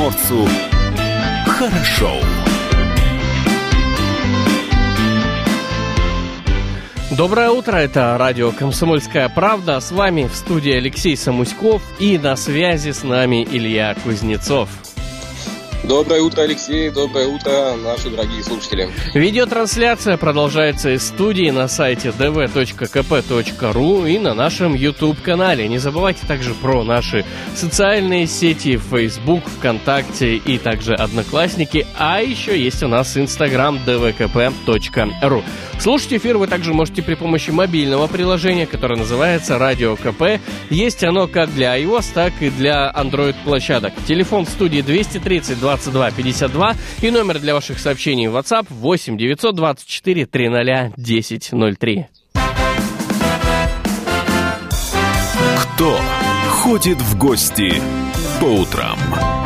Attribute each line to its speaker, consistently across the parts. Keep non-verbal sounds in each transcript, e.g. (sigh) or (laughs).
Speaker 1: приморцу хорошо.
Speaker 2: Доброе утро, это радио «Комсомольская правда». С вами в студии Алексей Самуськов и на связи с нами Илья Кузнецов.
Speaker 3: Доброе утро, Алексей. Доброе утро, наши дорогие слушатели.
Speaker 2: Видеотрансляция продолжается из студии на сайте dv.kp.ru и на нашем YouTube-канале. Не забывайте также про наши социальные сети Facebook, ВКонтакте и также Одноклассники. А еще есть у нас Instagram dvkp.ru. Слушать эфир вы также можете при помощи мобильного приложения, которое называется «Радио КП». Есть оно как для iOS, так и для Android-площадок. Телефон в студии 230 22 52 и номер для ваших сообщений в WhatsApp 8 924 300 1003.
Speaker 1: Кто ходит в гости по утрам?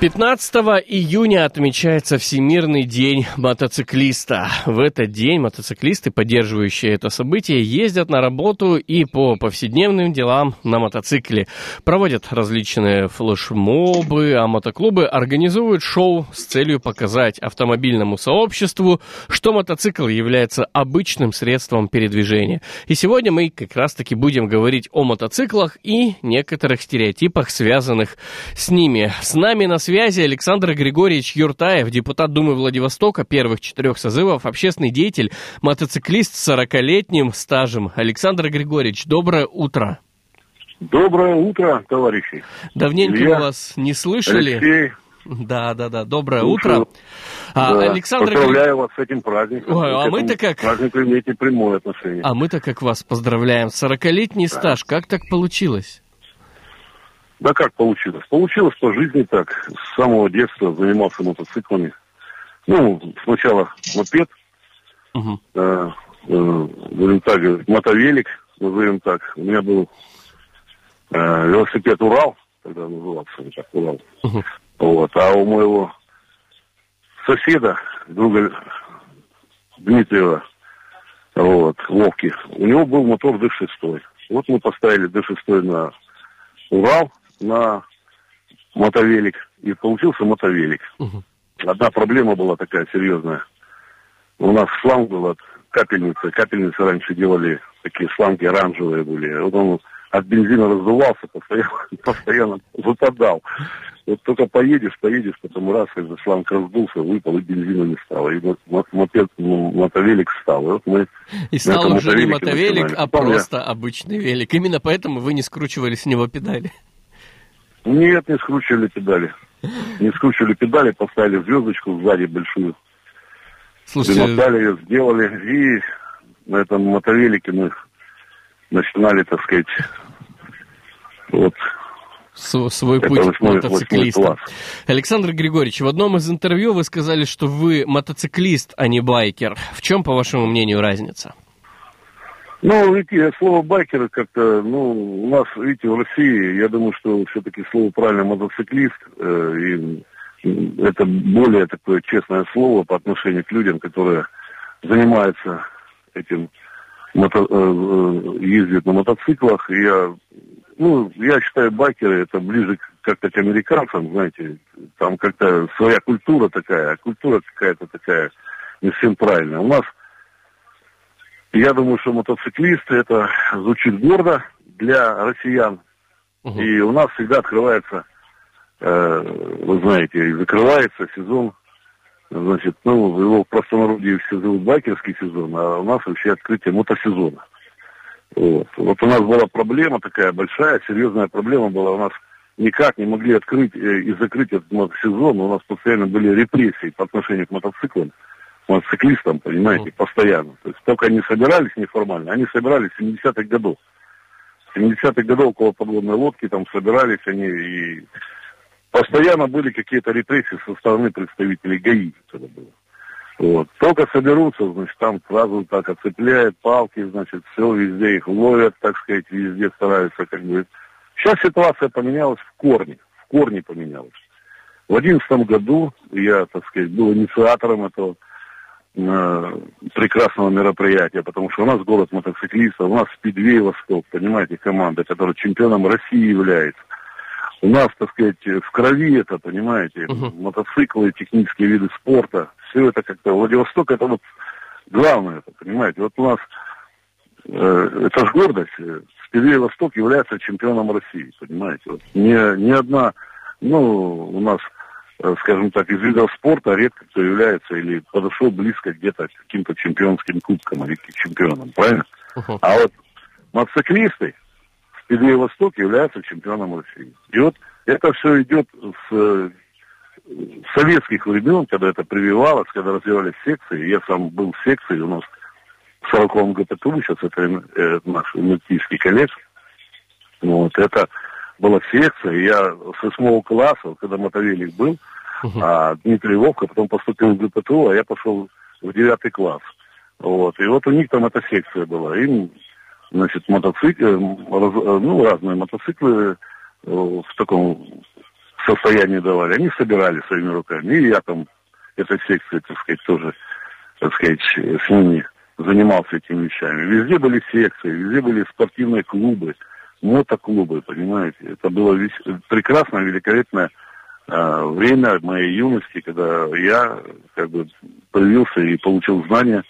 Speaker 2: 15 июня отмечается Всемирный день мотоциклиста. В этот день мотоциклисты, поддерживающие это событие, ездят на работу и по повседневным делам на мотоцикле. Проводят различные флешмобы, а мотоклубы организуют шоу с целью показать автомобильному сообществу, что мотоцикл является обычным средством передвижения. И сегодня мы как раз-таки будем говорить о мотоциклах и некоторых стереотипах, связанных с ними. С нами на связи связи Александр Григорьевич Юртаев, депутат Думы Владивостока первых четырех созывов, общественный деятель, мотоциклист с 40-летним стажем. Александр Григорьевич, доброе утро.
Speaker 4: Доброе утро, товарищи.
Speaker 2: Давненько
Speaker 4: Илья,
Speaker 2: вас не слышали.
Speaker 4: Алексей,
Speaker 2: Да, да, да. Доброе
Speaker 4: Слушаю.
Speaker 2: утро. А,
Speaker 4: да,
Speaker 2: Александр
Speaker 4: поздравляю вас с этим праздником.
Speaker 2: Ой, а мы-то как?
Speaker 4: празднику имеете прямое отношение.
Speaker 2: А мы-то как вас поздравляем. 40-летний стаж. Как так получилось?
Speaker 4: Да как получилось? Получилось по жизни так. С самого детства занимался мотоциклами. Ну, сначала мопед,
Speaker 2: Мгм.
Speaker 4: э, э, будем так говорить, мотовелик, назовем так. У меня был э, велосипед Урал, тогда назывался он так, Урал.
Speaker 2: Мгм.
Speaker 4: Вот. А у моего соседа, друга Дмитриева, вот, Вовки, у него был мотор D6. Вот мы поставили D6 на Урал, на мотовелик, и получился мотовелик. Одна проблема была такая серьезная. У нас шланг был от капельницы. Капельницы раньше делали, такие шланги оранжевые были. Вот он от бензина раздувался, постоянно, (laughs) постоянно выпадал. Вот только поедешь, поедешь, потом раз, когда шланг раздулся, выпал, и бензина не стало. И мо- мо- мопед, ну, мотовелик стал. И вот мы
Speaker 2: И стал уже не мотовелик,
Speaker 4: начинали.
Speaker 2: а
Speaker 4: я-
Speaker 2: просто обычный велик. Именно поэтому вы не скручивали с него педали.
Speaker 4: Нет, не скручивали педали. Не скручивали педали, поставили звездочку сзади большую.
Speaker 2: Слушайте,
Speaker 4: Примотали ее, сделали. И на этом мотовелике мы начинали, так сказать, вот
Speaker 2: св- свой
Speaker 4: это
Speaker 2: путь
Speaker 4: восьмой- восьмой
Speaker 2: мотоциклиста.
Speaker 4: класс.
Speaker 2: Александр Григорьевич, в одном из интервью вы сказали, что вы мотоциклист, а не байкер. В чем, по вашему мнению, разница?
Speaker 4: Ну, видите, слово байкеры как-то, ну, у нас, видите, в России, я думаю, что все-таки слово правильно мотоциклист, э, и это более такое честное слово по отношению к людям, которые занимаются этим, мото, э, э, ездят на мотоциклах. И я, ну, я считаю, байкеры это ближе как-то к американцам, знаете, там как-то своя культура такая, а культура какая-то такая не всем правильная. У нас я думаю, что мотоциклисты это звучит гордо для россиян.
Speaker 2: Мгм.
Speaker 4: И у нас всегда открывается, э, вы знаете, и закрывается сезон. Значит, ну, его в простонародье все зовут байкерский сезон, а у нас вообще открытие мотосезона. Вот. вот у нас была проблема такая большая, серьезная проблема была. У нас никак не могли открыть э, и закрыть этот мотосезон. У нас постоянно были репрессии по отношению к мотоциклам мотоциклистам, понимаете, постоянно. То есть только они собирались неформально, они собирались в 70-х годов. В 70-х годов около подводной лодки там собирались они и постоянно были какие-то репрессии со стороны представителей ГАИ. Это было. Вот. Только соберутся, значит, там сразу так оцепляют палки, значит, все везде их ловят, так сказать, везде стараются, как бы. Сейчас ситуация поменялась в корне, в корне поменялась. В одиннадцатом году я, так сказать, был инициатором этого прекрасного мероприятия, потому что у нас город мотоциклистов, у нас Спидвей Восток, понимаете, команда, которая чемпионом России является. у нас, так сказать, в крови это, понимаете,
Speaker 2: Мгм.
Speaker 4: мотоциклы, технические виды спорта, все это как-то, Владивосток это вот главное, это, понимаете, вот у нас, э, это же гордость, э, Спидвей Восток является чемпионом России, понимаете, вот ни, ни одна, ну, у нас, э, скажем так, из видов спорта редко кто является или подошел близко где-то к каким-то чемпионским кубкам или к чемпионам, правильно?
Speaker 2: Мгм.
Speaker 4: А вот мотоциклисты Спидвей Восток являются чемпионом России. И вот это все идет с э, советских времен, когда это прививалось, когда развивались секции. Я сам был в секции, у нас в 40-м ГПТУ, сейчас это э, наш Мультийский колледж. Вот, это была секция, я с восьмого класса, когда мотовелик был,
Speaker 2: Мгм.
Speaker 4: а Дмитрий Вовка потом поступил в ГПТУ, а я пошел в девятый класс. Вот. И вот у них там эта секция была. Им, значит, мотоциклы, ну, разные мотоциклы э, в таком состоянии давали. Они собирали своими руками. И я там этой секции, так сказать, тоже, так сказать, с ними занимался этими вещами. Везде были секции, везде были спортивные клубы, мотоклубы, понимаете. Это было весь- прекрасное, великолепное э, время моей юности, когда я как бы появился и получил знания,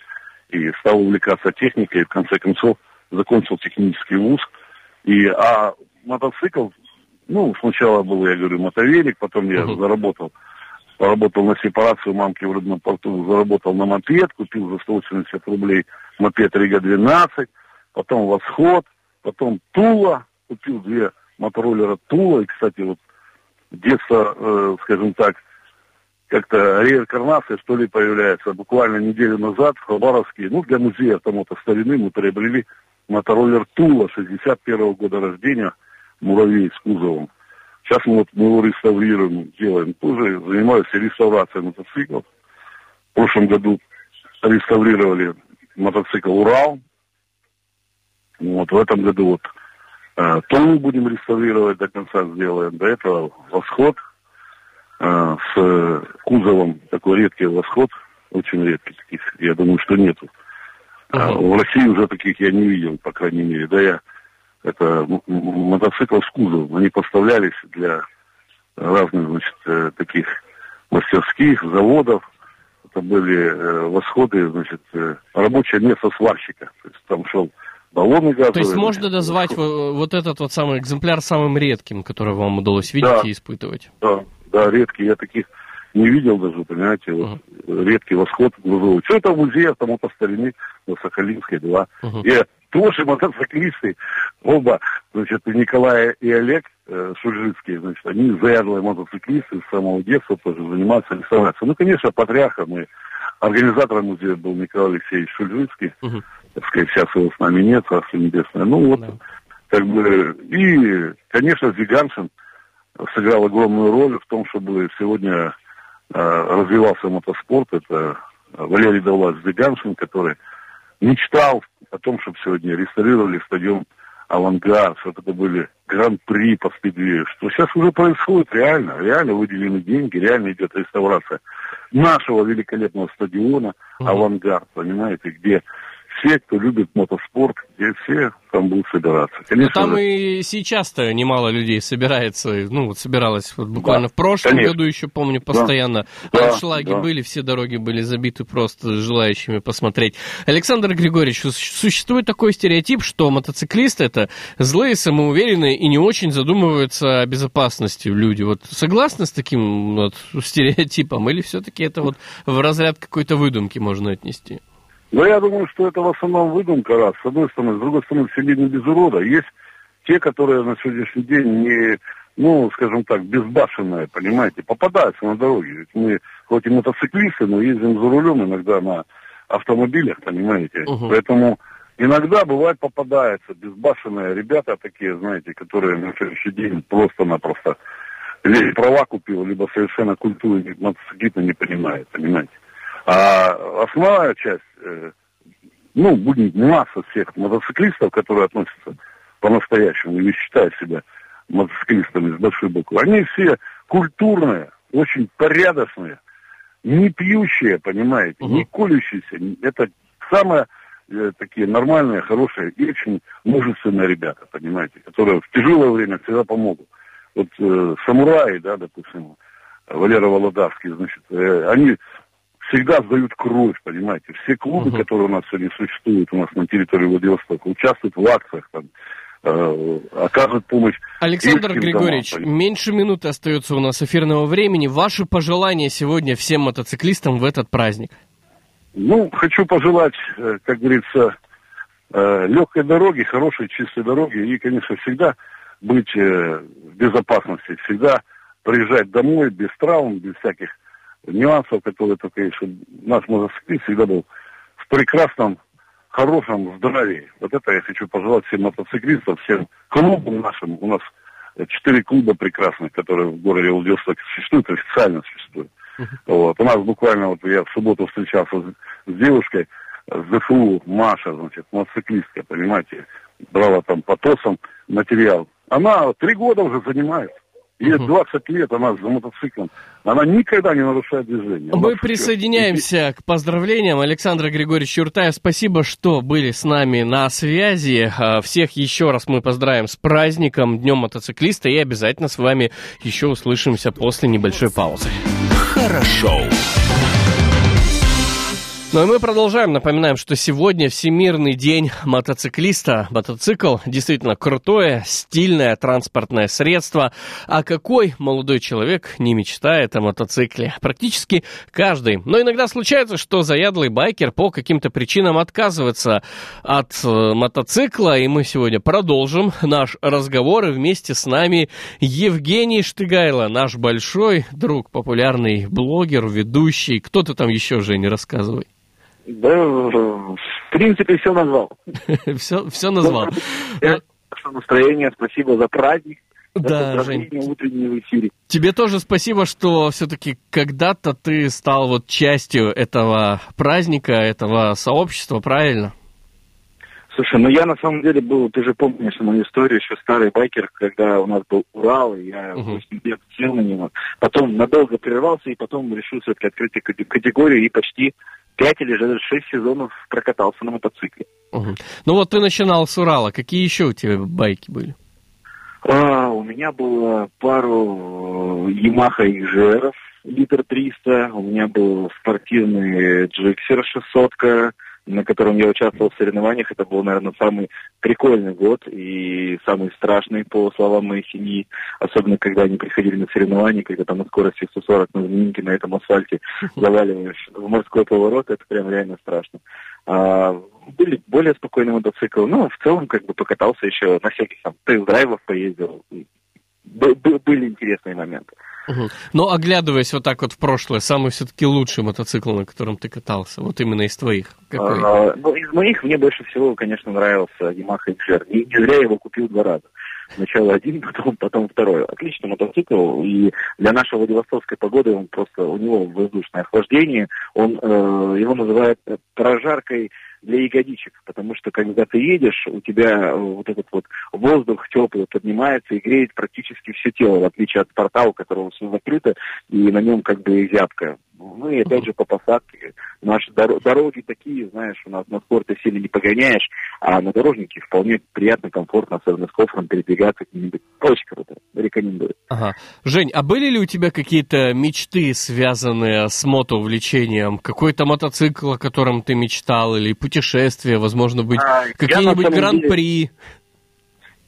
Speaker 4: и стал увлекаться техникой, и в конце концов закончил технический вуз. И, а мотоцикл, ну, сначала был, я говорю, мотовелик, потом я
Speaker 2: Мгм.
Speaker 4: заработал, поработал на сепарацию мамки в родном порту, заработал на мопед, купил за 180 рублей мопед Рига-12, потом Восход, потом Тула, купил две мотороллера Тула, и, кстати, вот детство, э, скажем так, как-то реинкарнация, что ли, появляется. Буквально неделю назад в Хабаровске, ну, для музея автомота старины мы приобрели мотороллер Тула 61 года рождения, муравей с кузовом. Сейчас мы, вот, мы его реставрируем, делаем. Тоже занимаюсь реставрацией мотоциклов. В прошлом году реставрировали мотоцикл Урал. Вот в этом году вот э, Тулу будем реставрировать, до конца сделаем. До этого восход э, с кузовом, такой редкий восход, очень редкий таких, я думаю, что нету.
Speaker 2: Мгм.
Speaker 4: В России уже таких я не видел, по крайней мере. Да я, это мотоцикл с кузовом, они поставлялись для разных, значит, э, таких мастерских, заводов. Это были э, восходы, значит, э, рабочее место сварщика. То есть там шел баллоны газовые.
Speaker 2: То есть можно назвать
Speaker 4: восход.
Speaker 2: во- вот этот вот самый экземпляр самым редким, который вам удалось видеть
Speaker 4: Да.
Speaker 2: и испытывать?
Speaker 4: Да, да, редкий. Я таких не видел даже, понимаете, вот, редкий восход грузовой. Что это в музее автомата старины на Сахалинской 2.
Speaker 2: Мгм.
Speaker 4: И тоже мотоциклисты, оба, значит, и Николай и Олег э, Шульжицкие, значит, они заядлые мотоциклисты с самого детства тоже занимаются реставрацией. Ну, конечно, патриархом и организатором музея был Николай Алексеевич Шульжицкий.
Speaker 2: Мгм.
Speaker 4: Так сказать, сейчас его с нами нет, Царство Небесное. Ну, вот,
Speaker 2: Да.
Speaker 4: как бы, и, конечно, Зиганшин сыграл огромную роль в том, чтобы сегодня э, развивался мотоспорт. Это Валерий Давлад Зиганшин, который мечтал о том, чтобы сегодня реставрировали стадион «Авангард», чтобы это были гран-при по спидвею, что сейчас уже происходит реально, реально выделены деньги, реально идет реставрация нашего великолепного стадиона. «Авангард», понимаете, где все, кто любит мотоспорт, где все там будут собираться. Конечно,
Speaker 2: там
Speaker 4: же,
Speaker 2: и сейчас-то немало людей собирается, ну, вот собиралось вот буквально
Speaker 4: Да,
Speaker 2: в прошлом
Speaker 4: конечно.
Speaker 2: году еще, помню, постоянно
Speaker 4: Да,
Speaker 2: аншлаги
Speaker 4: да.
Speaker 2: были, все дороги были забиты просто желающими посмотреть. Александр Григорьевич, су- существует такой стереотип, что мотоциклисты это злые, самоуверенные и не очень задумываются о безопасности люди. Вот согласны с таким вот (laughs) стереотипом или все-таки это вот в разряд какой-то выдумки можно отнести?
Speaker 4: Но я думаю, что это в основном выдумка, раз, с одной стороны. С другой стороны, все не без урода. Есть те, которые на сегодняшний день не, ну, скажем так, безбашенные, понимаете, попадаются на дороге. Ведь мы, хоть и мотоциклисты, но ездим за рулем иногда на автомобилях, понимаете.
Speaker 2: Мгм.
Speaker 4: Поэтому иногда бывает попадаются безбашенные ребята такие, знаете, которые на следующий день просто-напросто либо права купил, либо совершенно культуры мотоциклиста не понимает, понимаете. А основная часть, э, ну, будет масса всех мотоциклистов, которые относятся по-настоящему или считают себя мотоциклистами с большой буквы, они все культурные, очень порядочные, не пьющие, понимаете,
Speaker 2: Мгм.
Speaker 4: не колющиеся. Это самые э, такие нормальные, хорошие и очень мужественные ребята, понимаете, которые в тяжелое время всегда помогут. вот э, самураи, да, допустим, Валера Володарский, значит, э, они всегда сдают кровь, понимаете. Все клубы, uh-huh. которые у нас сегодня существуют у нас на территории Владивостока, участвуют в акциях, там, э, оказывают помощь.
Speaker 2: Александр Григорьевич, домам, меньше минуты остается у нас эфирного времени. Ваши пожелания сегодня всем мотоциклистам в этот праздник?
Speaker 4: Ну, хочу пожелать, э, как говорится, э, легкой дороги, хорошей, чистой дороги и, конечно, всегда быть э, в безопасности, всегда приезжать домой без травм, без всяких нюансов, которые только чтобы наш мотоциклист всегда был в прекрасном, хорошем здравии. Вот это я хочу пожелать всем мотоциклистам, всем клубам нашим. У нас четыре клуба прекрасных, которые в городе Владивостоке существуют, официально существуют. Uh-huh. Вот. У нас буквально, вот я в субботу встречался с, с девушкой, с ДФУ, Маша, значит, мотоциклистка, понимаете, брала там по ТОСам материал. Она три года уже занимается. Ей 20 лет, она за мотоциклом. Она никогда не нарушает движение.
Speaker 2: Мы присоединяемся к поздравлениям. Александр Григорьевич Юртаев, спасибо, что были с нами на связи. А, всех еще раз мы поздравим с праздником, Днем мотоциклиста, и обязательно с вами еще услышимся после небольшой паузы.
Speaker 1: Хорошо.
Speaker 2: Ну и мы продолжаем. Напоминаем, что сегодня Всемирный день мотоциклиста. Мотоцикл действительно крутое, стильное транспортное средство. А какой молодой человек не мечтает о мотоцикле? Практически каждый. Но иногда случается, что заядлый байкер по каким-то причинам отказывается от э, мотоцикла. И мы сегодня продолжим наш разговор. И вместе с нами Евгений Штыгайло, наш большой друг, популярный блогер, ведущий. Кто ты там еще, Женя, рассказывай.
Speaker 5: Да, в принципе, все назвал. (laughs)
Speaker 2: все, все назвал.
Speaker 5: Настроение, спасибо за праздник.
Speaker 2: Да, Жень. Тебе тоже спасибо, что все-таки когда-то ты стал вот частью этого праздника, этого сообщества, правильно?
Speaker 5: Слушай, ну я на самом деле был, ты же помнишь мою историю, еще старый байкер, когда у нас был Урал, и я uh 8 лет сел на него. Потом надолго прервался, и потом решил все-таки открыть категорию, и почти пять или же шесть сезонов прокатался на мотоцикле.
Speaker 2: Угу. Ну вот ты начинал с Урала. Какие еще у тебя байки были?
Speaker 5: А, у меня было пару э, Yamaha XR литр 300, у меня был спортивный Джиксер 600 на котором я участвовал в соревнованиях. Это был, наверное, самый прикольный год и самый страшный, по словам моей семьи. Особенно, когда они приходили на соревнования, когда там на скорости 140 на знаменинке на этом асфальте (laughs) заваливаешь в морской поворот. Это прям реально страшно. А, были более спокойные мотоциклы. Ну, в целом, как бы покатался еще на всяких там тест-драйвах поездил. Были интересные моменты.
Speaker 2: Угу. Но оглядываясь вот так вот в прошлое, самый все-таки лучший мотоцикл, на котором ты катался, вот именно из твоих, какой?
Speaker 5: А, ну, из моих мне больше всего, конечно, нравился Yamaha XR. Не, не зря я его купил два раза. Сначала один, (laughs) потом, потом второй. Отличный мотоцикл, и для нашей Владивостокской погоды он просто, у него воздушное охлаждение, он, э, его называют прожаркой для ягодичек, потому что когда ты едешь, у тебя вот этот вот воздух теплый поднимается и греет практически все тело, в отличие от порта, у которого все закрыто, и на нем как бы зябко. Ну и опять же по посадке. Наши дороги такие, знаешь, у нас на спорте сильно не погоняешь, а на дорожнике вполне приятно, комфортно, особенно с кофром передвигаться где-нибудь. Очень круто. Рекомендую.
Speaker 2: Ага. Жень, а были ли у тебя какие-то мечты, связанные с мотоувлечением? Какой-то мотоцикл, о котором ты мечтал, или путешествие, возможно быть, а, какие-нибудь гран-при? Деле...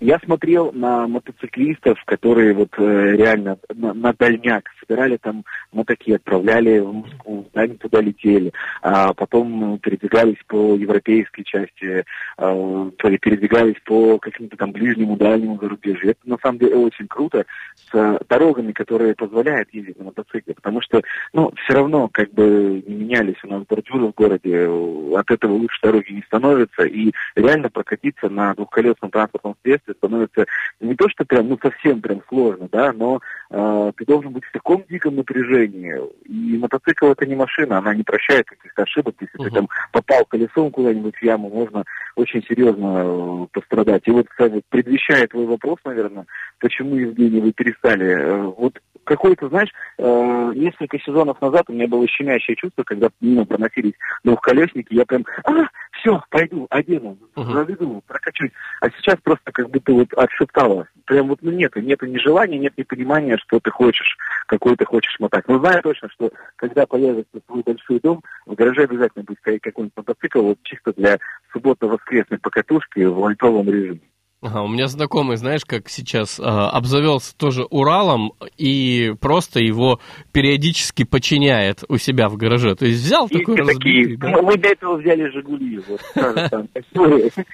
Speaker 5: Я смотрел на мотоциклистов, которые вот э, реально на, на дальняк собирали там мотоки, отправляли в Москву, сами туда летели, а потом передвигались по европейской части, а, передвигались по каким-то там ближнему, дальнему зарубежью. Это на самом деле очень круто с дорогами, которые позволяют ездить на мотоцикле, потому что, ну, все равно как бы не менялись у нас бордюры в городе, от этого лучше дороги не становятся, и реально прокатиться на двухколесном транспортном средстве становится не то, что прям, ну, совсем прям сложно, да, но ты должен быть в таком диком напряжении. И мотоцикл это не машина, она не прощает каких-то ошибок. Если uh-huh. ты там попал колесом куда-нибудь в яму, можно очень серьезно э, пострадать. И вот, кстати, предвещая твой вопрос, наверное, почему, Евгений, вы перестали, э, вот какой-то, знаешь, э, несколько сезонов назад у меня было щемящее чувство, когда мимо проносились двухколесники, я прям, а, все, пойду, одену, uh-huh. заведу, прокачусь. А сейчас просто как будто вот отшептало прям вот, ну, нет, нет ни желания, нет ни понимания, что ты хочешь, какой ты хочешь мотать. Но знаю точно, что когда появится твой большой дом, в гараже обязательно будет какой-нибудь мотоцикл, вот чисто для субботно-воскресной покатушки в вольтовом режиме.
Speaker 2: Ага, у меня знакомый, знаешь, как сейчас э, обзавелся тоже Уралом и просто его периодически подчиняет у себя в гараже. То есть взял
Speaker 5: И
Speaker 2: такой
Speaker 5: такие,
Speaker 2: разбитый, да.
Speaker 5: мы, мы для этого взяли Жигули, вот, (laughs)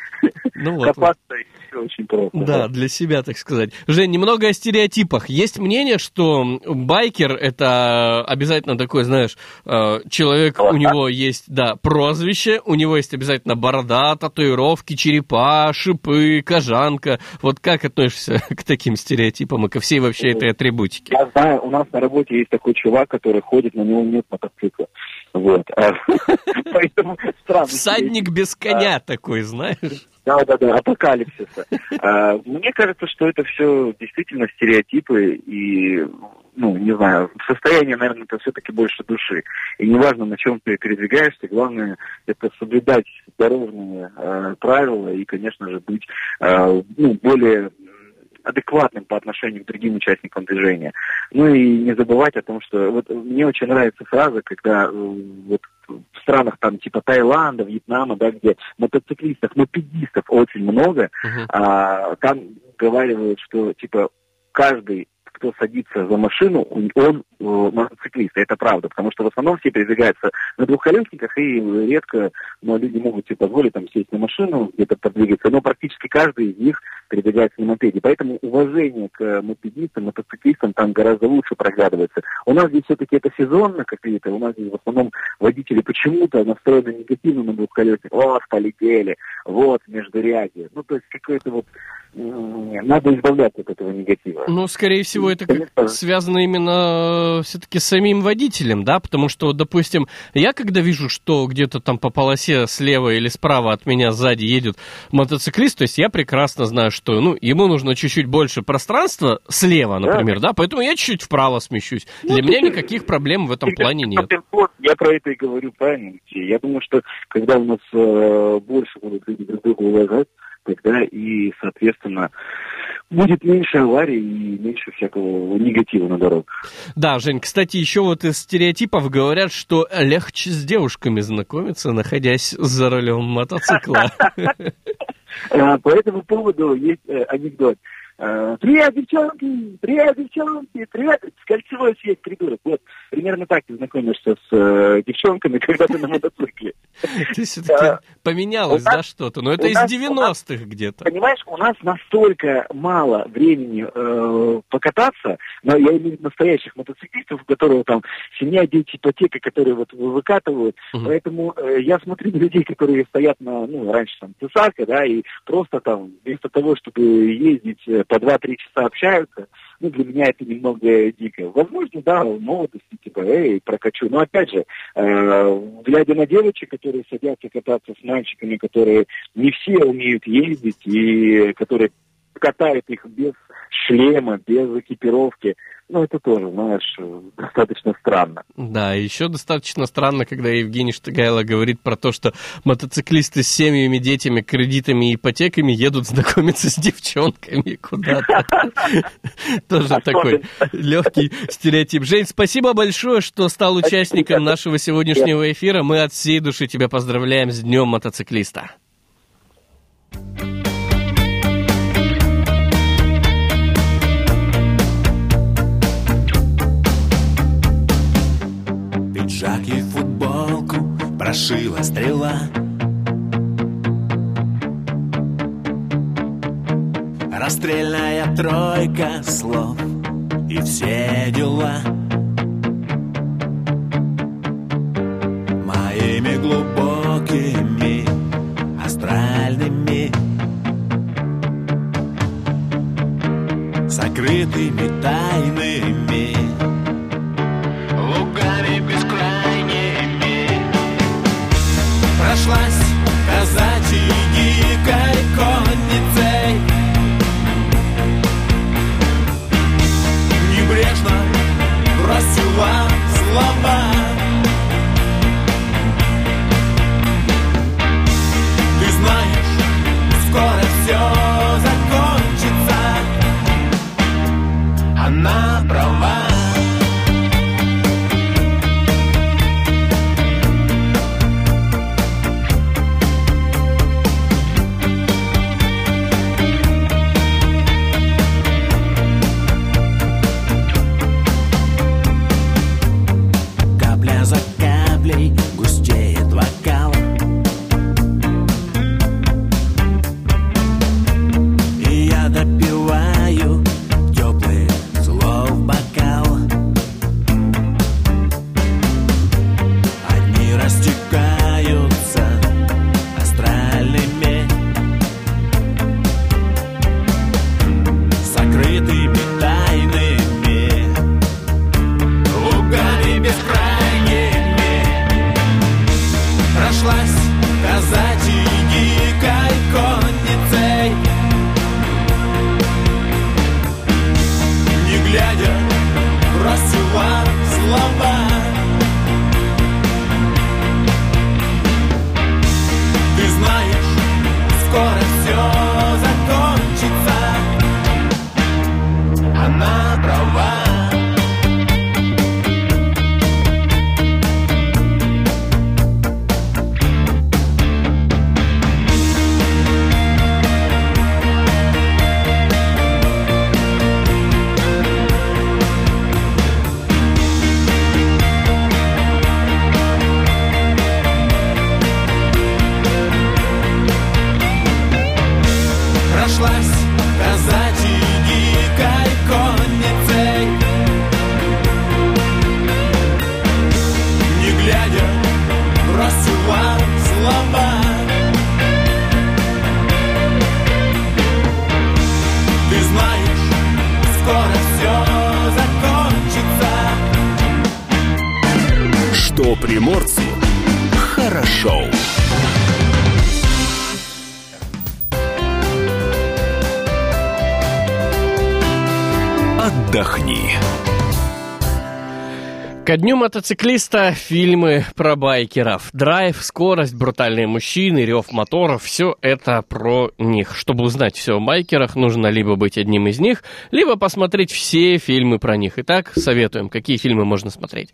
Speaker 2: Ну вот.
Speaker 5: копаться и все очень просто.
Speaker 2: Да, для себя, так сказать. Жень, немного о стереотипах. Есть мнение, что байкер это обязательно такой, знаешь, э, человек, у него есть, да, прозвище, у него есть обязательно борода, татуировки, черепа, шипы, кожанка. Вот как относишься (laughs) к таким стереотипам и ко всей вообще этой атрибутике?
Speaker 5: Я знаю, у нас на работе есть такой чувак, который ходит, на него нет мотоцикла. Вот. а, (laughs) Поэтому странно.
Speaker 2: Всадник без коня такой, знаешь?
Speaker 5: Да, да, да, апокалипсиса. А, Мне кажется, что это все действительно стереотипы и, ну, не знаю, состояние, наверное, это все-таки больше души. И неважно, на чем ты передвигаешься, главное это соблюдать дорожные э, правила и, конечно же, быть ну, более адекватным по отношению к другим участникам движения. Ну и не забывать о том, что вот мне очень нравится фраза, когда э, вот в странах там типа Таиланда, Вьетнама, да, где мотоциклистов, мопедистов очень много,
Speaker 2: Мгм.
Speaker 5: а, там говорят, что типа каждый кто садится за машину, он э, мотоциклист. Это правда, потому что в основном все передвигаются на двухколесниках, и редко ну, люди могут себе позволить там сесть на машину, где-то подвигаться, но практически каждый из них передвигается на мопеде. Поэтому уважение к мопедистам, мотоциклистам там гораздо лучше проглядывается. У нас здесь все-таки это сезонно какие-то, у нас здесь в основном водители почему-то настроены негативно на двухколесник. Вот, полетели, вот, междуряги. Ну, то есть какой-то вот... м, Надо избавляться от этого негатива.
Speaker 2: Ну, скорее всего, это как
Speaker 5: Конечно.
Speaker 2: связано именно все-таки с самим водителем, да, потому что, допустим, я когда вижу, что где-то там по полосе слева или справа от меня сзади едет мотоциклист, то есть я прекрасно знаю, что, ну, ему нужно чуть-чуть больше пространства слева, например, да, поэтому я чуть-чуть вправо смещусь. Для меня никаких проблем в этом плане нет.
Speaker 5: Вот, Я про это и говорю, правильно. Я думаю, что когда у нас э, больше будут люди друг друга уважать, тогда и, соответственно, будет меньше аварий и меньше всякого негатива на дорогах.
Speaker 2: Да, Жень, кстати, еще вот из стереотипов говорят, что легче с девушками знакомиться, находясь за рулем мотоцикла. (laughs)
Speaker 5: А, По этому поводу есть э, анекдот. Э, Привет, девчонки! Привет, девчонки! Привет! С кольцевой съесть, придурок. Вот, примерно так ты знакомишься с э, девчонками, когда ты на мотоцикле.
Speaker 2: Ты все-таки поменялось,
Speaker 5: у нас-
Speaker 2: да, что-то? Но это из
Speaker 5: нас-
Speaker 2: 90-х где-то.
Speaker 5: Понимаешь, у нас настолько мало времени э, покататься, но я имею в виду настоящих мотоциклистов, у которых там семья, дети, ипотека, которые вот выкатывают. Поэтому э, я смотрю на людей, которые стоят на, ну, раньше там цесарка, да, и просто там вместо того, чтобы ездить э, по 2-3 часа общаются, ну, для меня это немного дико. Возможно, да, в молодости, типа, эй, прокачу. Но опять же, э, глядя на девочек, которые садятся кататься с мальчиками, которые не все умеют ездить и которые катают их без шлема, без экипировки, ну, это тоже, знаешь, достаточно странно.
Speaker 2: Да, еще достаточно странно, когда Евгений Штыгайло говорит про то, что мотоциклисты с семьями, детьми, кредитами и ипотеками едут знакомиться с девчонками куда-то. (laughs) Тоже такой легкий стереотип. Жень, спасибо большое, что стал участником нашего сегодняшнего эфира. Мы от всей души тебя поздравляем с Днем мотоциклиста.
Speaker 6: Пиджак и футболку прошила стрела. Расстрельная тройка слов и все дела. Моими глубокими астральными Сокрытыми тайными
Speaker 2: дню мотоциклиста фильмы про байкеров. Драйв, скорость, брутальные мужчины, рев моторов. Все это про них. Чтобы узнать все о байкерах, нужно либо быть одним из них, либо посмотреть все фильмы про них. Итак, советуем, какие фильмы можно смотреть.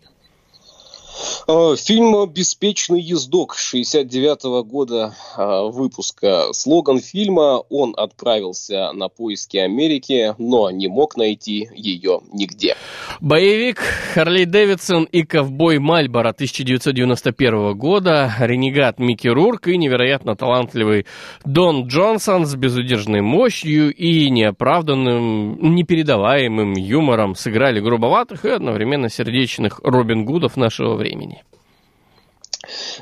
Speaker 3: Э, Фильм «Беспечный ездок» 69 года э, выпуска. Слоган фильма «Он отправился на поиски Америки, но не мог найти ее нигде».
Speaker 2: Боевик Харли Дэвидсон и ковбой Мальборо 1991 года, ренегат Микки Рурк и невероятно талантливый Дон Джонсон с безудержной мощью и неоправданным, непередаваемым юмором сыграли грубоватых и одновременно сердечных Робин Гудов нашего времени времени.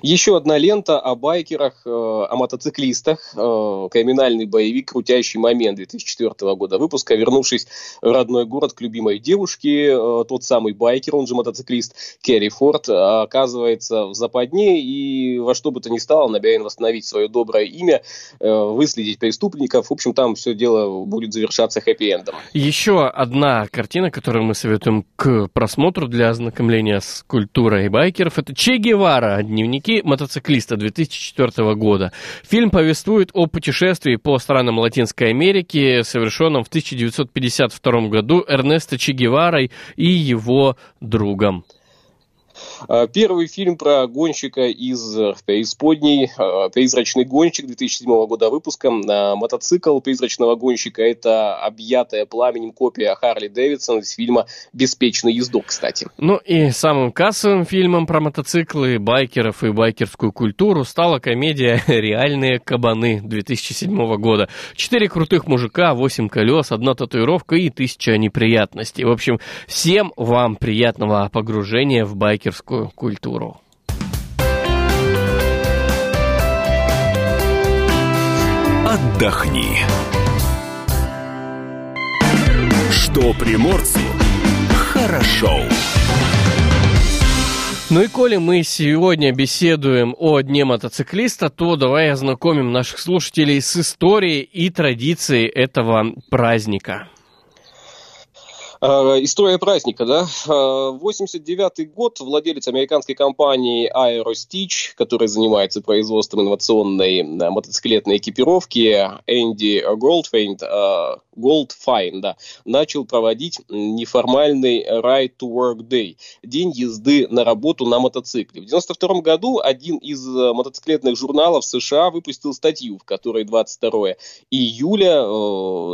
Speaker 3: Еще одна лента о байкерах, э, о мотоциклистах. э, Криминальный боевик «Крутящий момент» 2004 года выпуска. Вернувшись в родной город к любимой девушке, э, тот самый байкер, он же мотоциклист Керри Форд, оказывается в западне и во что бы то ни стало намерен восстановить свое доброе имя, выследить преступников. В общем, там все дело будет завершаться хэппи-эндом.
Speaker 2: Еще одна картина, которую мы советуем к просмотру для ознакомления с культурой байкеров, это Че Гевара, дневники мотоциклиста 2004 года. Фильм повествует о путешествии по странам Латинской Америки, совершенном в 1952 году Эрнесто Че Геварой и его другом.
Speaker 3: А, Первый фильм про гонщика из э, преисподней, а, «Призрачный гонщик» 2007 года выпуска. Мотоцикл «Призрачного гонщика» — это объятая пламенем копия Харли Дэвидсон из фильма «Беспечный ездок», кстати.
Speaker 2: Ну и самым кассовым фильмом про мотоциклы, байкеров и байкерскую культуру стала комедия (laughs) «Реальные кабаны» 2007 года. Четыре крутых мужика, восемь колес, одна татуировка и тысяча неприятностей. В общем, всем вам приятного погружения в байкерскую культуру.
Speaker 1: Отдохни. Что приморцу хорошо.
Speaker 2: Ну и коли мы сегодня беседуем о Дне мотоциклиста, то давай ознакомим наших слушателей с историей и традицией этого праздника.
Speaker 3: А, История праздника, да? А, 89 год владелец американской компании Aerostitch, которая занимается производством инновационной мотоциклетной экипировки, Энди Голдфейн, а, Goldfine, да, начал проводить неформальный Ride to Work Day, день езды на работу на мотоцикле. В 92 году один из э, мотоциклетных журналов США выпустил статью, в которой 22 июля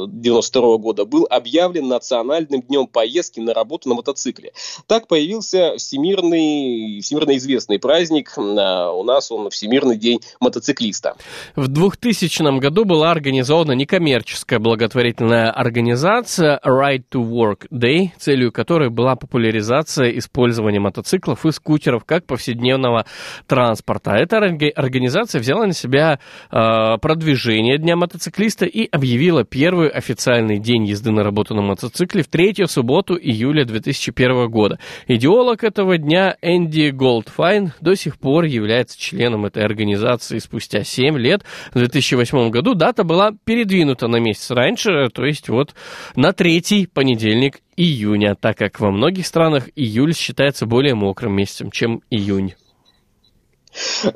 Speaker 3: 92 года был объявлен национальным днем поездки на работу на мотоцикле. Так появился всемирный, всемирно известный праздник. А, У нас он Всемирный день мотоциклиста.
Speaker 2: В 2000 году была организована некоммерческая благотворительная организация Ride to Work Day, целью которой была популяризация использования мотоциклов и скутеров как повседневного транспорта. Эта орг- организация взяла на себя э, продвижение Дня мотоциклиста и объявила первый официальный день езды на работу на мотоцикле в третью субботу июля 2001 года. Идеолог этого дня Энди Голдфайн до сих пор является членом этой организации спустя 7 лет. В 2008 году дата была передвинута на месяц раньше, то есть вот на третий понедельник июня, так как во многих странах июль считается более мокрым месяцем, чем июнь.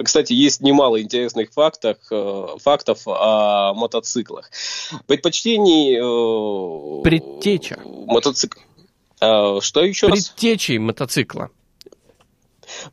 Speaker 3: Кстати, есть немало интересных фактов, э, фактов о мотоциклах. Предпочтений... э,
Speaker 2: Предтеча.
Speaker 3: Мотоцикл. А, Что еще раз?
Speaker 2: Предтечей мотоцикла.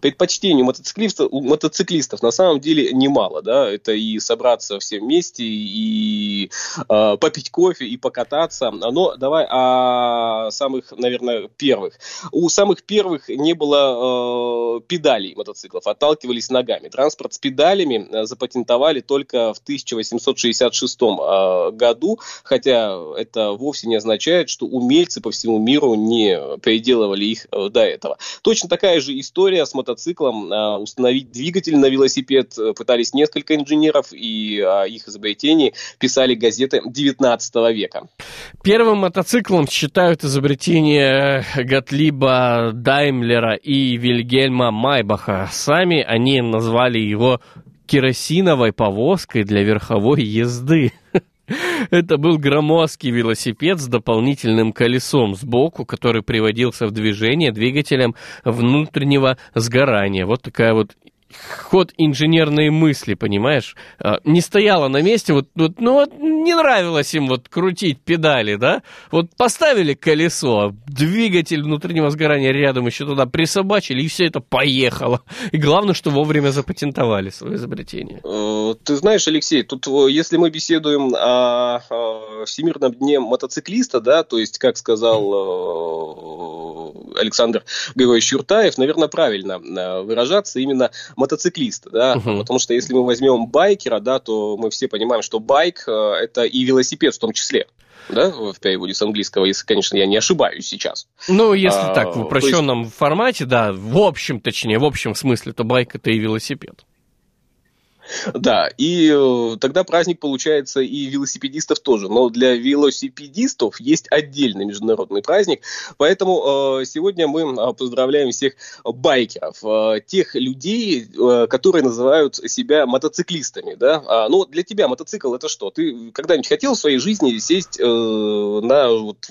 Speaker 3: Предпочтений мотоциклистов, у мотоциклистов на самом деле немало, да, это и собраться все вместе, и э, попить кофе, и покататься, но давай о самых, наверное, первых. У самых первых не было э, педалей мотоциклов, отталкивались ногами. Транспорт с педалями э, запатентовали только в 1866 э, году, хотя это вовсе не означает, что умельцы по всему миру не переделывали их э, до этого. Точно такая же история с мотоциклом. Э, установить двигатель на велосипед э, пытались несколько инженеров, и о их изобретении писали газеты 19 века.
Speaker 2: Первым мотоциклом считают изобретение Готлиба Даймлера и Вильгельма Майбаха. Сами они назвали его керосиновой повозкой для верховой езды. (laughs) (laughs) Это был громоздкий велосипед с дополнительным колесом сбоку, который приводился в движение двигателем внутреннего сгорания. Вот такая вот ход инженерной мысли, понимаешь? А, не стояла на месте, вот, вот, ну вот не нравилось им вот крутить педали, да? Вот поставили колесо, двигатель внутреннего сгорания рядом еще туда присобачили, и все это поехало. И главное, что вовремя запатентовали свое изобретение.
Speaker 3: Э, ты знаешь, Алексей, тут э, если мы беседуем о, Всемирном дне мотоциклиста, да, то есть, как сказал э, Александр Григорьевич Юртаев, наверное, правильно выражаться именно мотоциклиста, да, uh-huh. потому что если мы возьмем байкера, да, то мы все понимаем, что байк э, это и велосипед в том числе да, в переводе с английского, если, конечно, я не ошибаюсь сейчас.
Speaker 2: Ну, если а, так, в упрощенном есть... формате, да, в общем, точнее, в общем смысле, то байк это и велосипед.
Speaker 3: Да, и э, тогда праздник получается и велосипедистов тоже. Но для велосипедистов есть отдельный международный праздник. Поэтому э, сегодня мы э, поздравляем всех байкеров, э, тех людей, э, которые называют себя мотоциклистами. Да? А, ну, для тебя мотоцикл это что? Ты когда-нибудь хотел в своей жизни сесть э, на вот,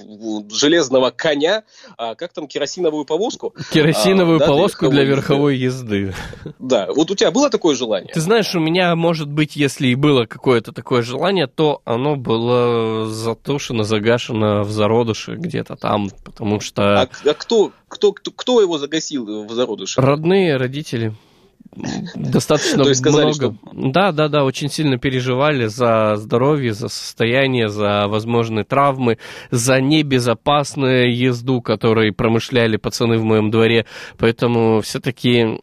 Speaker 3: железного коня, а, как там, керосиновую повозку?
Speaker 2: Керосиновую а, да, повозку для верховой, верховой (laughs) езды.
Speaker 3: Да, вот у тебя было такое желание?
Speaker 2: Ты знаешь, у меня меня, может быть, если и было какое-то такое желание, то оно было затушено, загашено в зародыше где-то там, потому что...
Speaker 3: А, а кто, кто, кто, кто его загасил в зародыше?
Speaker 2: Родные, родители достаточно (laughs) То есть сказали, много. Что... Да, да, да, очень сильно переживали за здоровье, за состояние, за возможные травмы, за небезопасную езду, которой промышляли пацаны в моем дворе. Поэтому все-таки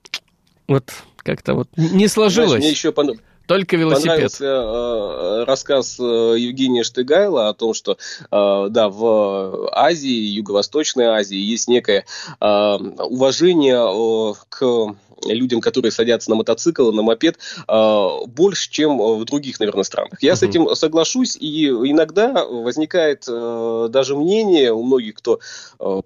Speaker 2: вот как-то вот не сложилось. Знаешь,
Speaker 3: мне еще пон...
Speaker 2: Только велосипед.
Speaker 3: Понравился э, рассказ э, Евгения Штыгайла о том, что э, да, в Азии, Юго-Восточной Азии есть некое э, уважение э, к людям, которые садятся на мотоцикл, на мопед, а, больше, чем в других, наверное, странах. Я uh-huh. с этим соглашусь, и иногда возникает э, даже мнение у многих, кто э,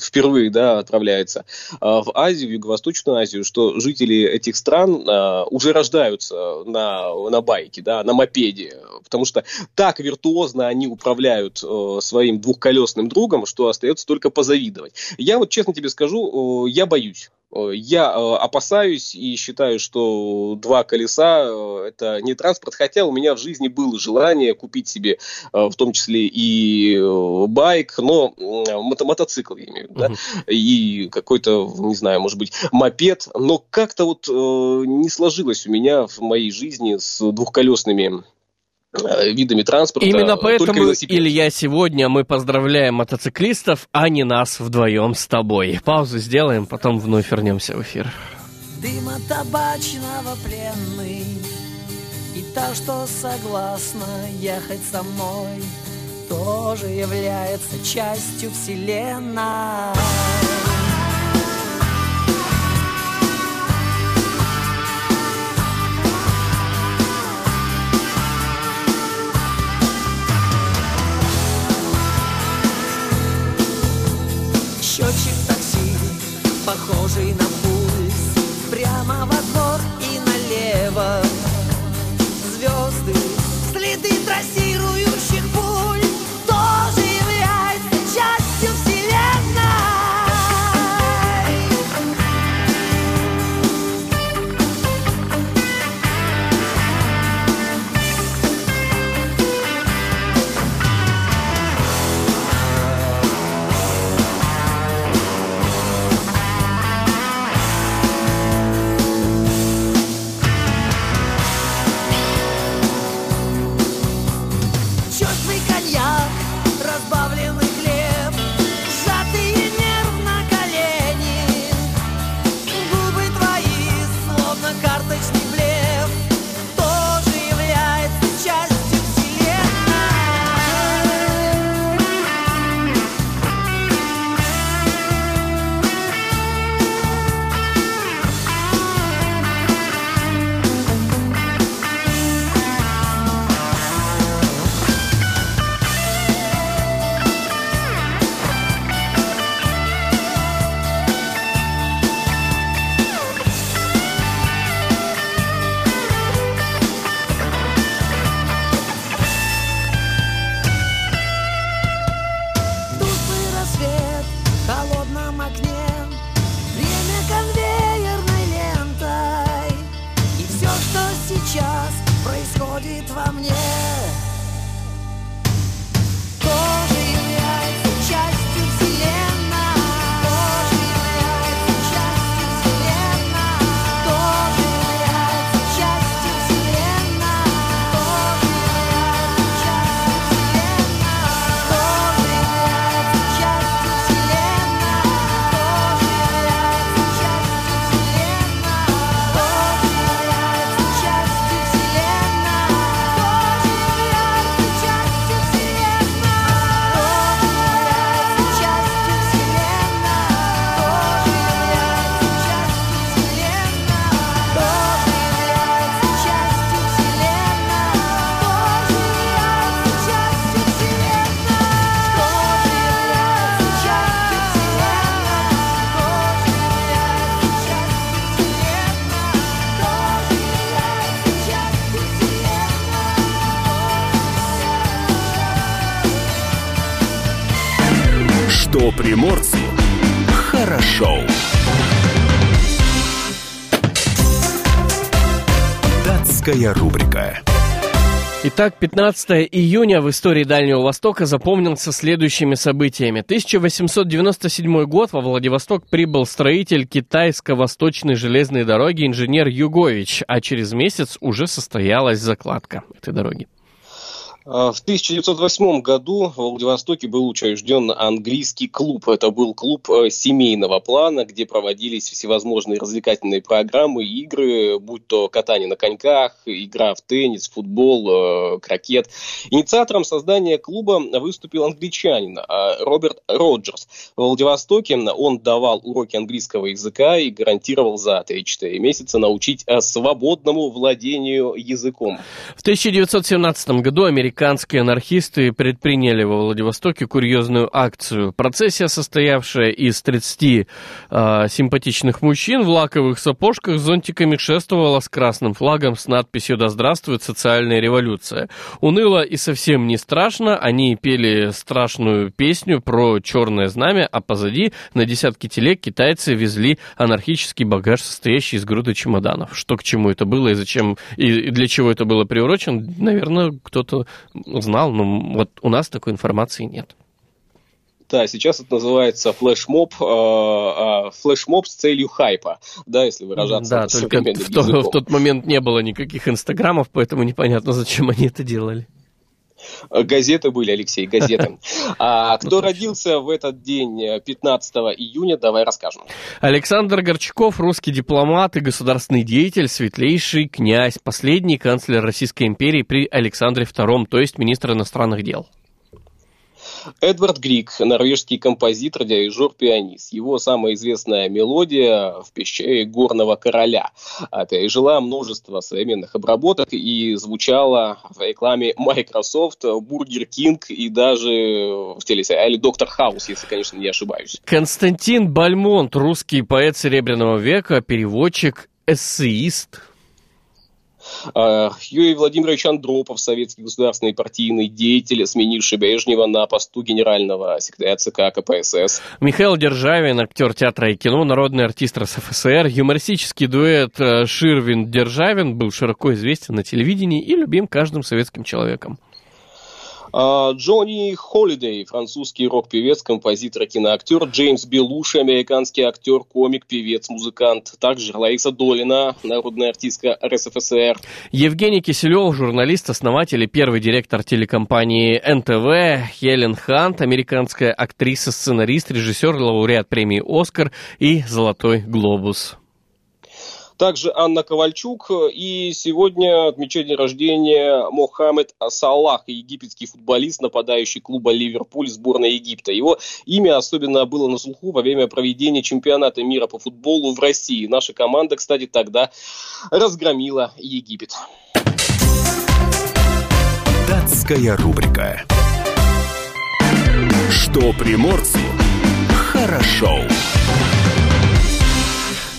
Speaker 3: впервые да, отправляется а, в Азию, в Юго-Восточную Азию, что жители этих стран уже рождаются на, на байке, да, на мопеде, потому что так виртуозно они управляют э, своим двухколесным другом, что остается только позавидовать. Я вот честно тебе скажу, я боюсь. Я опасаюсь и считаю, что два колеса э, это не транспорт, хотя у меня в жизни было желание купить себе э, в том числе и э, байк, но мото мотоцикл, я имею в виду, uh-huh. да, и какой-то, не знаю, может быть, мопед, но как-то вот не сложилось у меня в моей жизни с двухколесными видами транспорта.
Speaker 2: Именно поэтому, Илья, сегодня мы поздравляем мотоциклистов, а не нас вдвоем с тобой. Паузу сделаем, потом вновь вернемся в эфир
Speaker 7: дыма табачного пленный И та, что согласна ехать со мной Тоже является частью вселенной
Speaker 2: Итак, 15 июня в истории Дальнего Востока запомнился следующими событиями. 1897 год во Владивосток прибыл строитель китайско-восточной железной дороги инженер Югович, а через месяц уже состоялась закладка этой дороги.
Speaker 3: А, В 1908 году в Владивостоке был учрежден английский клуб. Это был клуб э, семейного плана, где проводились всевозможные развлекательные программы, игры, будь то катание на коньках, игра в теннис, футбол, э, крокет. Инициатором создания клуба выступил англичанин э, Роберт Роджерс. В Владивостоке он давал уроки английского языка и гарантировал за 3-4 месяца научить свободному владению языком.
Speaker 2: В 1917 году американские анархисты предприняли во Владивостоке курьезную акцию. Процессия, состоявшая из 30 э, симпатичных мужчин в лаковых сапожках зонтиками шествовала с красным флагом с надписью «Да здравствует социальная революция». Уныло и совсем не страшно. Они пели страшную песню про черное знамя, а позади на десятки телег китайцы везли анархический багаж, состоящий из груды чемоданов. Что к чему это было и зачем и для чего это было приурочено, наверное, кто-то знал, но вот у нас такой информации нет.
Speaker 3: Да, сейчас это называется флешмоб, э, э, флешмоб с целью хайпа, да, если выражаться
Speaker 2: Да, только в, то- в тот момент не было никаких инстаграмов, поэтому непонятно, зачем они это делали.
Speaker 3: Газеты были, Алексей, газеты. (laughs) А кто
Speaker 2: точно.
Speaker 3: родился в этот день, э, 15 июня, давай расскажем.
Speaker 2: Александр Горчаков, русский дипломат и государственный деятель, светлейший князь, последний канцлер Российской империи при Александре II, то есть министр иностранных дел.
Speaker 3: Эдвард Грик, норвежский композитор, дирижер, пианист. Его самая известная мелодия в пещере горного короля а, пережила множество современных обработок и звучала в рекламе Microsoft, Burger King и даже в телесериале Доктор Хаус, если, конечно, не ошибаюсь.
Speaker 2: Константин Бальмонт, русский поэт Серебряного века, переводчик, эссеист.
Speaker 3: Юрий Владимирович Андропов, советский государственный партийный деятель, сменивший Брежнева на посту генерального секретаря ЦК КПСС.
Speaker 2: Михаил Державин, актер театра и кино, народный артист РСФСР, юмористический дуэт э, Ширвиндт-Державин был широко известен на телевидении и любим каждым советским человеком.
Speaker 3: А, Джонни Холидей, французский рок-певец, композитор киноактер. Джеймс Белуши, американский актер, комик, певец, музыкант. Также Лариса Долина, народная артистка РСФСР.
Speaker 2: Евгений Киселев, журналист, основатель и первый директор телекомпании НТВ, Хелен Хант, американская актриса, сценарист, режиссер, лауреат премии «Оскар» и «Золотой глобус».
Speaker 3: Также Анна Ковальчук. И сегодня отмечает день рождения Мохаммед Салах, египетский футболист, нападающий клуба Ливерпуль сборной Египта. Его имя особенно было на слуху во время проведения чемпионата мира по футболу в России. Наша команда, кстати, тогда разгромила Египет.
Speaker 1: Датская рубрика. Что приморцу хорошо.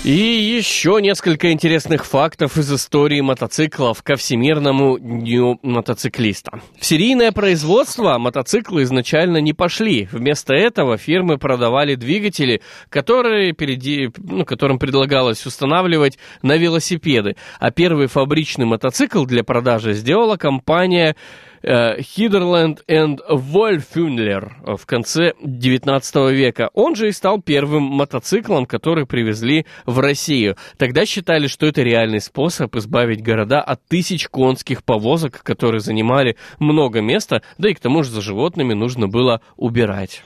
Speaker 2: И еще несколько интересных фактов из истории мотоциклов ко Всемирному дню мотоциклиста. В серийное производство мотоциклы изначально не пошли. Вместо этого фирмы продавали двигатели, которые переди... ну, которым предлагалось устанавливать на велосипеды. А первый фабричный мотоцикл для продажи сделала компания Хидерленд and Вольфюнлер в конце 19 века. Он же и стал первым мотоциклом, который привезли в Россию. Тогда считали, что это реальный способ избавить города от тысяч конских повозок, которые занимали много места, да и к тому же за животными нужно было убирать.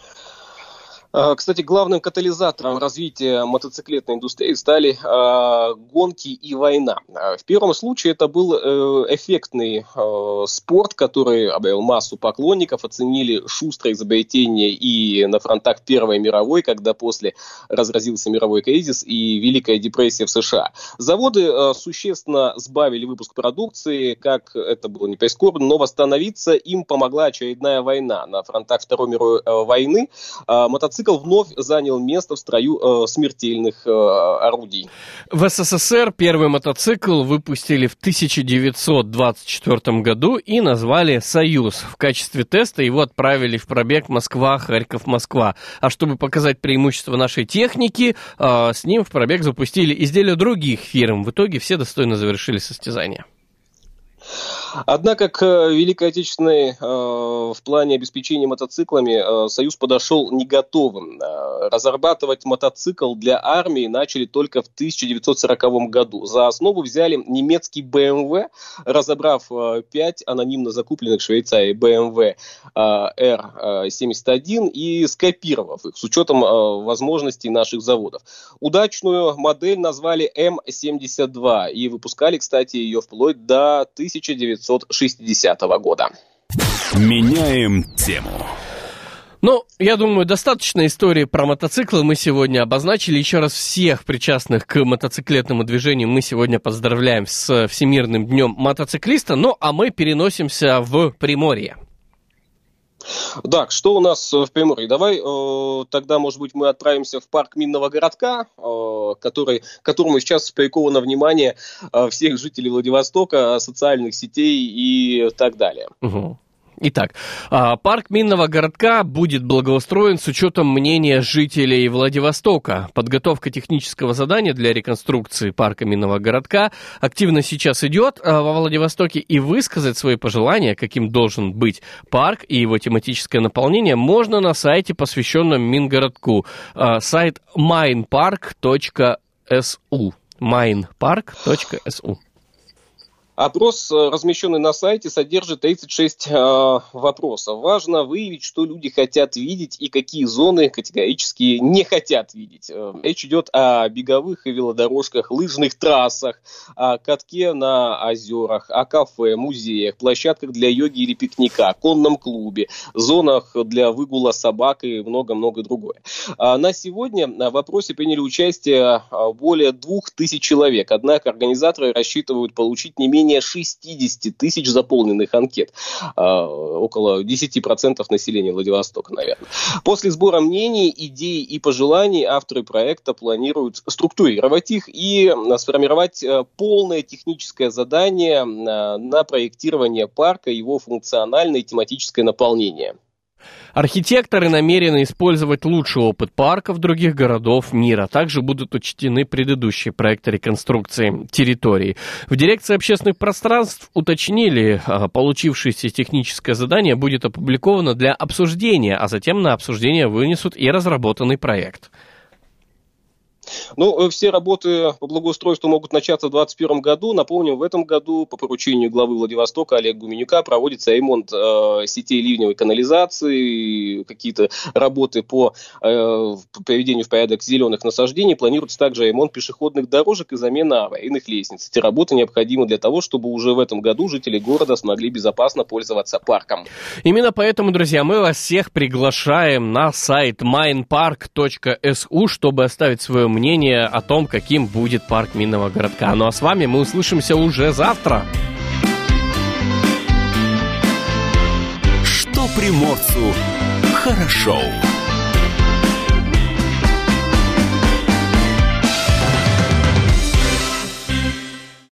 Speaker 3: А, Кстати, главным катализатором развития мотоциклетной индустрии стали э, гонки и война. А, В первом случае это был э, эффектный э, спорт, который обрел массу поклонников, оценили шустрое изобретение и на фронтах Первой мировой, когда после разразился мировой кризис и Великая депрессия в США. Заводы э, существенно сбавили выпуск продукции, как это было не прискорбно, но восстановиться им помогла очередная война. На фронтах Второй мировой войны мотоцикл вновь занял место в строю э, смертельных э, орудий.
Speaker 2: В СССР первый мотоцикл выпустили в 1924 году и назвали «Союз». В качестве теста его отправили в пробег Москва, Харьков, Москва. А чтобы показать преимущество нашей техники, э, с ним в пробег запустили изделия других фирм. В итоге все достойно завершили состязание.
Speaker 3: Однако к э, Великой Отечественной э, в плане обеспечения мотоциклами э, Союз подошел не готовым. Э, разрабатывать мотоцикл для армии начали только в 1940 году. За основу взяли немецкий BMW, разобрав э, анонимно закупленных в Швейцарии BMW э, R71 и скопировав их с учетом э, возможностей наших заводов. Удачную модель назвали М72 и выпускали, кстати, ее вплоть до 1960 года.
Speaker 1: Меняем тему.
Speaker 2: Ну, я думаю, достаточно истории про мотоциклы мы сегодня обозначили. Еще раз всех причастных к мотоциклетному движению мы сегодня поздравляем с Всемирным днем мотоциклиста. Ну, а мы переносимся в Приморье.
Speaker 3: Так, что у нас в Приморье? Давай э, тогда, может быть, мы отправимся в парк Минного городка, э, который, которому сейчас приковано внимание э, всех жителей Владивостока, социальных сетей и так далее.
Speaker 2: Угу. Итак, а, парк Минного городка будет благоустроен с учетом мнения жителей Владивостока. Подготовка технического задания для реконструкции парка Минного городка активно сейчас идет а, во Владивостоке, и высказать свои пожелания, каким должен быть парк и его тематическое наполнение, можно на сайте, посвященном Мингородку. А, Сайт minepark.su minepark.su
Speaker 3: Опрос, э, размещенный на сайте, содержит 36 э, вопросов. Важно выявить, что люди хотят видеть и какие зоны категорически не хотят видеть. Э, речь идет о беговых и велодорожках, лыжных трассах, о катке на озерах, о кафе, музеях, площадках для йоги или пикника, конном клубе, зонах для выгула собак и много-много другое. А на сегодня в опросе приняли участие э, более 2000 человек. Однако организаторы рассчитывают получить не менее 60 тысяч заполненных анкет. А, около 10% населения Владивостока, наверное. После сбора мнений, идей и пожеланий авторы проекта планируют структурировать их и сформировать э, полное техническое задание э, на проектирование парка, его функциональное и тематическое наполнение.
Speaker 2: Архитекторы намерены использовать лучший опыт парков других городов мира. Также будут учтены предыдущие проекты реконструкции территорий. В дирекции общественных пространств уточнили, а, получившееся техническое задание будет опубликовано для обсуждения, а затем на обсуждение вынесут и разработанный проект.
Speaker 3: Ну, э, все работы по благоустройству могут начаться в 2021 году. Напомним, в этом году по поручению главы Владивостока Олега Гуменюка проводится ремонт э, сетей ливневой канализации, какие-то работы по э, приведению в порядок зеленых насаждений. Планируется также ремонт пешеходных дорожек и замена аварийных лестниц. Эти работы необходимы для того, чтобы уже в этом году жители города смогли безопасно пользоваться парком.
Speaker 2: Именно поэтому, друзья, мы вас всех приглашаем на сайт minepark.su, чтобы оставить свое мнение о том, каким будет парк Минного городка. Ну а с вами мы услышимся уже завтра.
Speaker 1: Что приморцу хорошо.